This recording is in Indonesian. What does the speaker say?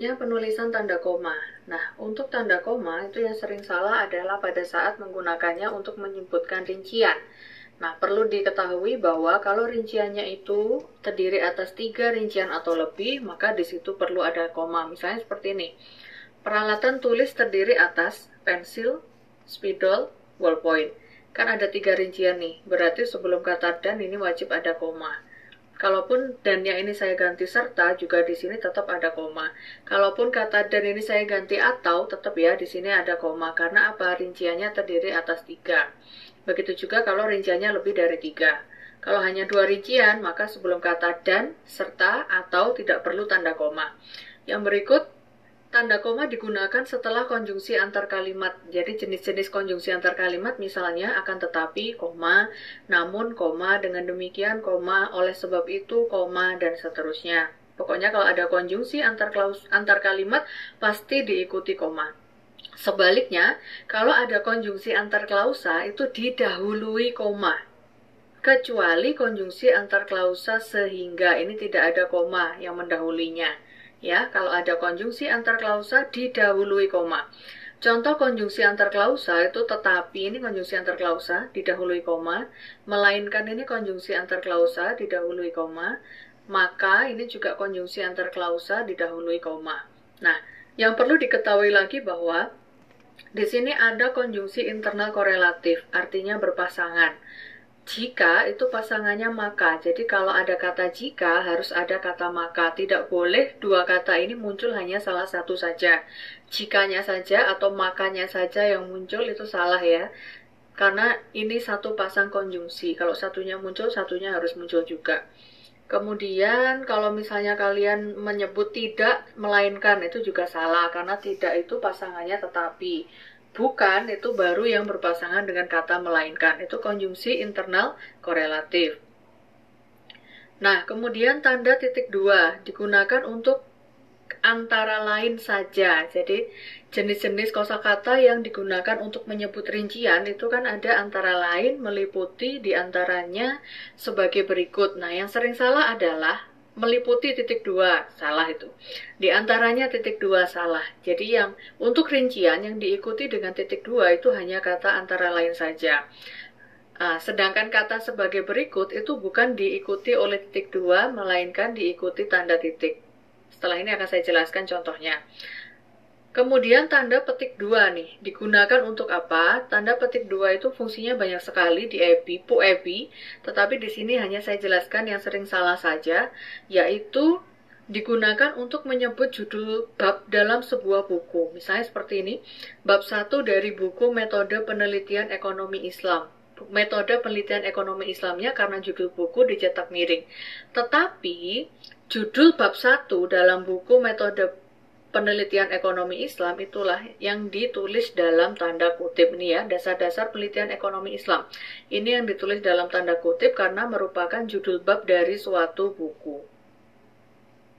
Selanjutnya penulisan tanda koma. Nah, untuk tanda koma itu yang sering salah adalah pada saat menggunakannya untuk menyebutkan rincian. Nah, perlu diketahui bahwa kalau rinciannya itu terdiri atas tiga rincian atau lebih, maka di situ perlu ada koma. Misalnya seperti ini. Peralatan tulis terdiri atas pensil, spidol, ballpoint. Kan ada tiga rincian nih, berarti sebelum kata dan ini wajib ada koma. Kalaupun dannya ini saya ganti serta, juga di sini tetap ada koma. Kalaupun kata dan ini saya ganti atau, tetap ya di sini ada koma. Karena apa? Rinciannya terdiri atas tiga. Begitu juga kalau rinciannya lebih dari tiga. Kalau hanya dua rincian, maka sebelum kata dan, serta, atau tidak perlu tanda koma. Yang berikut, Tanda koma digunakan setelah konjungsi antar kalimat. Jadi jenis-jenis konjungsi antar kalimat misalnya akan tetapi, koma, namun, koma, dengan demikian, koma, oleh sebab itu, koma, dan seterusnya. Pokoknya kalau ada konjungsi antar, klaus, antar kalimat, pasti diikuti koma. Sebaliknya, kalau ada konjungsi antar klausa, itu didahului koma. Kecuali konjungsi antar klausa sehingga ini tidak ada koma yang mendahulinya ya kalau ada konjungsi antar klausa didahului koma. Contoh konjungsi antar klausa itu tetapi ini konjungsi antar klausa didahului koma, melainkan ini konjungsi antar klausa didahului koma, maka ini juga konjungsi antar klausa didahului koma. Nah, yang perlu diketahui lagi bahwa di sini ada konjungsi internal korelatif, artinya berpasangan jika itu pasangannya maka. Jadi kalau ada kata jika harus ada kata maka. Tidak boleh dua kata ini muncul hanya salah satu saja. Jikanya saja atau makanya saja yang muncul itu salah ya. Karena ini satu pasang konjungsi. Kalau satunya muncul, satunya harus muncul juga. Kemudian kalau misalnya kalian menyebut tidak melainkan itu juga salah karena tidak itu pasangannya tetapi bukan itu baru yang berpasangan dengan kata melainkan. Itu konjungsi internal korelatif. Nah, kemudian tanda titik dua digunakan untuk antara lain saja. Jadi, jenis-jenis kosakata yang digunakan untuk menyebut rincian itu kan ada antara lain meliputi di antaranya sebagai berikut. Nah, yang sering salah adalah meliputi titik dua salah itu. Di antaranya titik dua salah. Jadi yang untuk rincian yang diikuti dengan titik dua itu hanya kata antara lain saja. Nah, sedangkan kata sebagai berikut itu bukan diikuti oleh titik dua melainkan diikuti tanda titik. Setelah ini akan saya jelaskan contohnya Kemudian tanda petik dua nih, digunakan untuk apa? Tanda petik dua itu fungsinya banyak sekali di EBI, pu EBI, tetapi di sini hanya saya jelaskan yang sering salah saja, yaitu digunakan untuk menyebut judul bab dalam sebuah buku. Misalnya seperti ini, bab satu dari buku Metode Penelitian Ekonomi Islam. Metode penelitian ekonomi Islamnya karena judul buku dicetak miring. Tetapi judul bab satu dalam buku Metode penelitian ekonomi Islam itulah yang ditulis dalam tanda kutip ini ya, dasar-dasar penelitian ekonomi Islam. Ini yang ditulis dalam tanda kutip karena merupakan judul bab dari suatu buku.